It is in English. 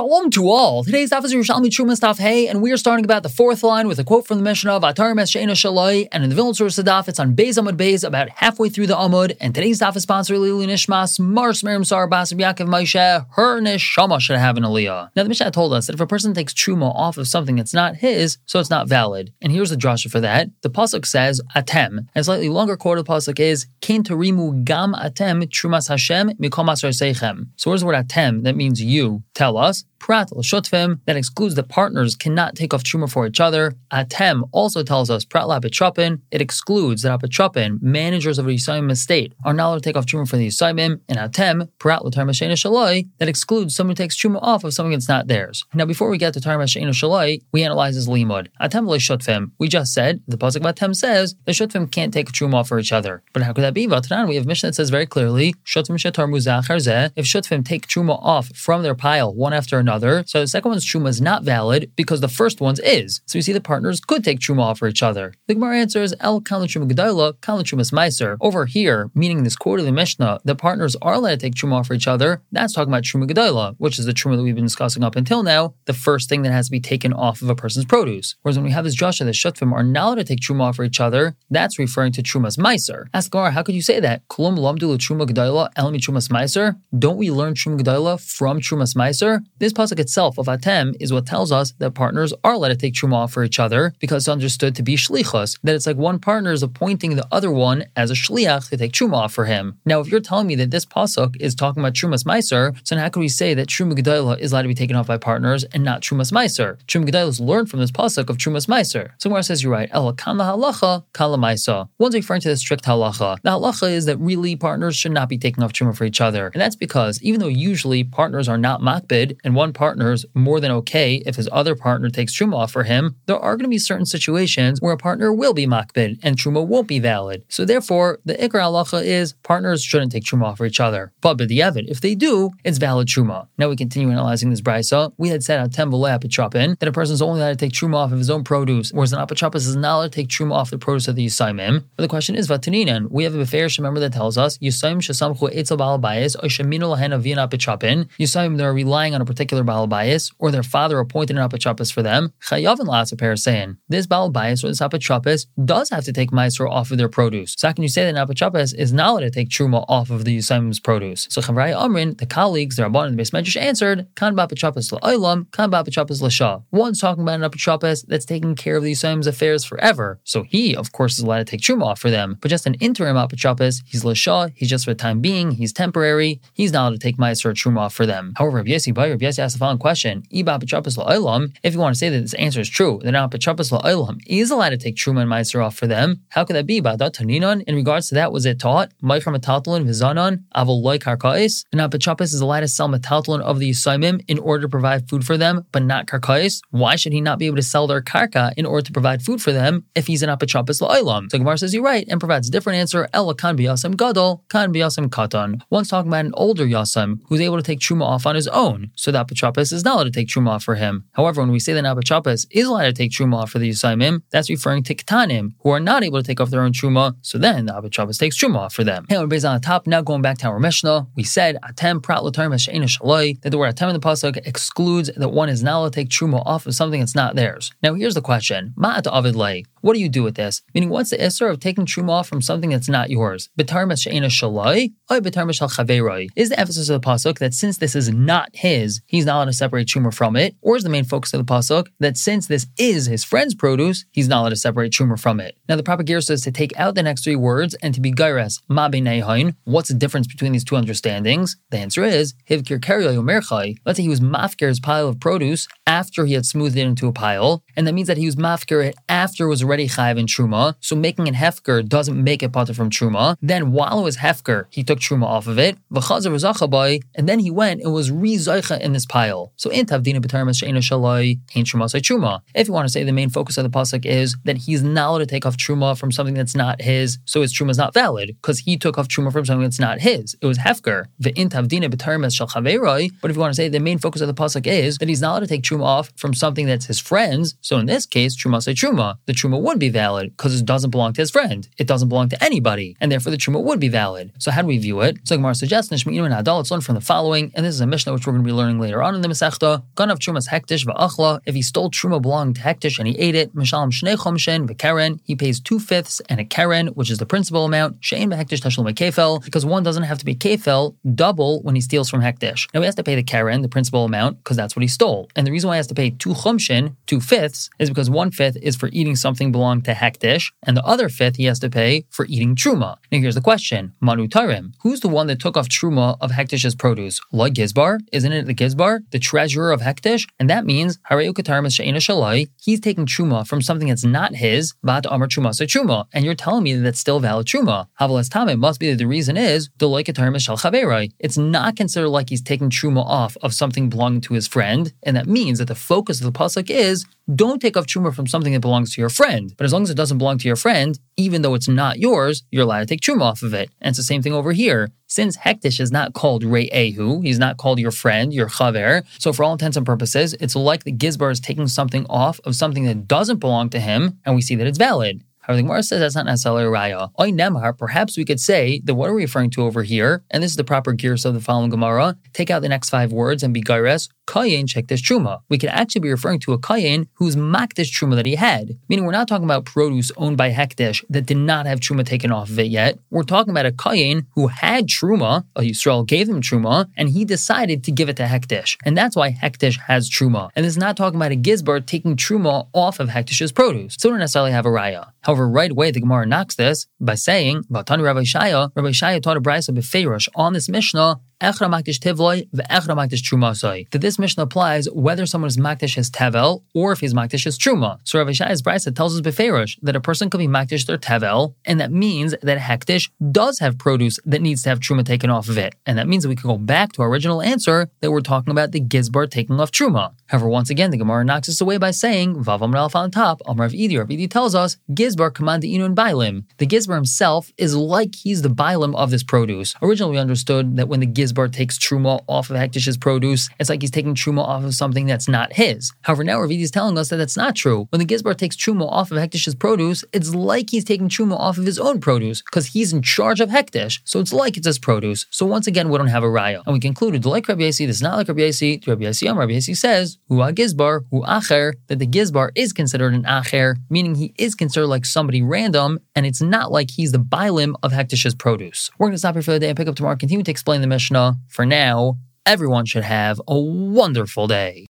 Shalom to all. Today's daf is Yerushalmi Truma Daf Hey, and we are starting about the fourth line with a quote from the Mishnah of Atar Mesheina Shaloi, and in the Vilna Source Daf, it's on Beis Amud Beis, about halfway through the Amud. And today's daf is sponsored Lili Nishmas Mars Miriam Sar Basib Yaakov Moshe. Her neshama should have an aliyah. Now the Mishnah told us that if a person takes truma off of something that's not his, so it's not valid. And here's the drasha for that. The pasuk says Atem, and a slightly longer quote of the pasuk is Kin Tarimu Gam Atem Trumas Hashem Mikom Seichem. So where's the word Atem? That means you. Tell us. Prat l'shotfim, that excludes that partners cannot take off truma for each other. Atem also tells us prat l'apetropin, it excludes that apetropin, managers of a Yisayim estate, are not allowed to take off truma for the Yisayim. And atem, prat l'tarmashena shaloi, that excludes someone who takes truma off of something that's not theirs. Now, before we get to tarmashena shaloi, we analyze this limud. Atem l'shotfim, we just said, the pasuk about Atem says, the shotfim can't take truma off for each other. But how could that be? Vatanan, we have Mishnah that says very clearly, shotfim shetar muzach if shotfim take truma off from their pile one after another, another. So the second one's truma is not valid because the first one's is. So you see the partners could take truma off for each other. The Gemara answers El Kalan Truma Gedaila, Kalan Trumas Meiser. Over here, meaning this quote of the Mishnah, the partners are allowed to take truma off for each other. That's talking about Truma Gedaila, which is the truma that we've been discussing up until now, the first thing that has to be taken off of a person's produce. Whereas when we have this Joshua, the Shutfim are not allowed to take truma off for each other, that's referring to Trumas Meiser. Ask Gemara, how could you say that? Kulum Lamdu Truma Gedaila, Elmi Trumas Meiser? Don't we learn Truma Gedaila from Trumas Meiser? This pasuk itself of Atem is what tells us that partners are allowed to take Truma for each other because it's understood to be Shlichus, that it's like one partner is appointing the other one as a Shliach to take Truma for him. Now, if you're telling me that this Pasuk is talking about Trumas Meiser, so how can we say that Truma Gedalah is allowed to be taken off by partners and not Trumas Meiser? Truma Gedalah is learned from this Pasuk of Trumas Meiser. So Gemara says you're right. El Kama Halacha, Kala Maisa. One's referring to the strict halacha. The halacha is that really partners should not be taking off Truma for each other. And that's because even though usually partners are not makbid and one is more than okay if his other partner takes truma off for him, there are going to be certain situations where a partner will be makbid and truma won't be valid. So therefore, the ikra halacha is partners shouldn't take truma off for each other. But the b'diavad, if they do, it's valid truma. Now we continue analyzing this brisa. We had said atem apotropin that a person is only allowed to take truma off of his own produce, whereas an apotropis is not allowed to take truma off the produce of the yisaimim. But the question is vataninan. We have a beferish member that tells us yisaim shesamchu etzel balbayis or sheminu lahen avin apotropin. Yisaim they're relying on a particular balbayis or their father appointed an apotropis for them. Chayavin lasaper saying this balbayis or this apotropis does have to take meiser off of their produce. So how can you say that an apotropis is not allowed to take truma off of the yisaimim's produce? So Chavrai Amrin, the colleagues, the Rabban and the Beis answered, Kan ba'apotropis la'olam, kan ba'apotropis l'shah. One's talking about an apotropis that's taking care of the yisaimim's affairs forever. So he, of course, is allowed to take truma off for them. But just an interim apotropis, he's l'shah, he's just for the time being, he's temporary, he's not allowed to take meiser or truma off for them. However, Rabbi Yossi the following question, if you want to say that this answer is true, then apotropis la'olam is allowed to take truma and off for them, how could that be? In regards to that, was it taught, meicher metaltalin v'zanon, and apotropis is allowed to sell metaltalin of the yisaimim in order to provide food for them, but not karkais? Why should he not be able to sell their karka in order to provide food for them if he's an apotropis la'olam? So Gemara says you're right and provides a different answer, ela kan biyasam gadol, kan biyasam katan. One's talking about an older yasam who's able to take truma off on his own, so that apotropis is not allowed to take truma for him. However, when we say that Nabachapas is allowed to take truma for the Yusaimim, that's referring to Ketanim, who are not able to take off their own truma, so then the Nabachapas takes truma for them. Hey, everybody's on the top. Now going back to our Mishnah, we said Atem Prat Shaloi, that the word Atem in the Pasuk excludes that one is not allowed to take truma off of something that's not theirs. Now here's the question. Ma'at Avid. What do you do with this? Meaning, what's the isser of taking truma off from something that's not yours? Betar shaloi, or betar shal Is the emphasis of the pasuk that since this is not his, he's not allowed to separate truma from it, or is the main focus of the pasuk that since this is his friend's produce, he's not allowed to separate truma from it? Now, the proper gear says to take out the next three words and to be gairas ma What's the difference between these two understandings? The answer is hivkir merchai. Let's say he was mafkir his pile of produce after he had smoothed it into a pile, and that means that he was mafkir it after it was already chayiv in truma. So making it hefker doesn't make it potter from truma. Then while it was hefker, he took truma off of it. And then he went and was re in this pile. So in tavdina b'tarmas she'ena truma. If you want to say the main focus of the pasuk is that he's not allowed to take off truma from something that's not his, so his truma is not valid because he took off truma from something that's not his. It was hefker. Ve'in tavdina b'tarmas shal But if you want to say the main focus of the pasuk is that he's not allowed to take truma off from something that's his friend's, so in this case truma say truma. the truma would be valid because it doesn't belong to his friend. It doesn't belong to anybody, and therefore the truma would be valid. So how do we view it? So Gemara suggests Nishma'inu and Adal. Let's learn from the following, and this is a Mishnah which we're going to be learning later on in the Masechta. Of trumas hektish va'achla. If he stole truma belonging to hektish and he ate it, mishalim shnei chomshin v'keren. He pays two fifths and a keren, which is the principal amount. Shein v'hektish tashlum kefel, because one doesn't have to be kefel double when he steals from hektish. Now he has to pay the keren, the principal amount, because that's what he stole. And the reason why he has to pay two chumshin, two fifths, is because one fifth is for eating something belonging to hektish, and the other fifth he has to pay for eating truma. Now here's the question: Manu tarim, who's the one that took off truma of hektish's produce? La Gizbar, isn't it the Gizbar, the treasurer of hektish? And that means hareu she'ena shalai. He's taking truma from something that's not his. Vat amar truma truma, and you're telling me that that's still valid truma. Havalas tam, it must be that the reason is the loikatarmas shal chaverai. It's not considered like he's taking truma off of something belonging to his friend, and that means that the focus of the pasuk is don't take off truma from something that belongs to your friend. But as long as it doesn't belong to your friend, even though it's not yours, you're allowed to take truma off of it. And it's the same thing over here. Since Hektish is not called Re'ehu, he's not called your friend, your chaver. So for all intents and purposes, it's like the Gizbar is taking something off of something that doesn't belong to him, and we see that it's valid. However, the Gemara says that's not necessarily raya. Oy nemar, perhaps we could say that what are we referring to over here? And this is the proper gears of the following Gemara. Take out the next five words and be gaires. Kayin this truma. We could actually be referring to a kayin who's makdish truma that he had. Meaning we're not talking about produce owned by Hektish that did not have truma taken off of it yet. We're talking about a kayin who had truma, a Yisrael gave him truma, and he decided to give it to Hektish. And that's why Hektish has truma. And is not talking about a gizbar taking truma off of Hektish's produce. So we don't necessarily have a raya. However, right away the Gemara knocks this by saying, Vatani Rabbi Shaya, Rabbi Shaya taught a brisa befeirush on this Mishnah that this Mishnah applies whether someone is makdish his tevel or if he's makdish his truma. So Rav Shai's brisa tells us beferish that a person can be makdish their tevel, and that means that hektish does have produce that needs to have truma taken off of it, and that means that we can go back to our original answer that we're talking about the gizbar taking off truma. However, once again, the Gemara knocks us away by saying vavam ralf on top. Amar of Idi, Rav Idi tells us gizbar command the inun bailim. The gizbar himself is like he's the bailim of this produce. Originally, we understood that when the gizbar Gizbar takes truma off of Hektish's produce, it's like he's taking truma off of something that's not his. However, now Ravidi is telling us that that's not true. When the Gizbar takes truma off of Hektish's produce, it's like he's taking truma off of his own produce because he's in charge of Hektish. So it's like it's his produce. So once again, we don't have a raya. And we concluded, like Rabbi Yasi, this is not like Rabbi Yasi. Rabbi Yasi, Rabbi Yasi says, Hu Gizbar, Hu Acher, that the Gizbar is considered an Acher, meaning he is considered like somebody random, and it's not like he's the bilim of Hektish's produce. We're going to stop here for the day and pick up tomorrow, continue to explain the Mishnah. For now, everyone should have a wonderful day.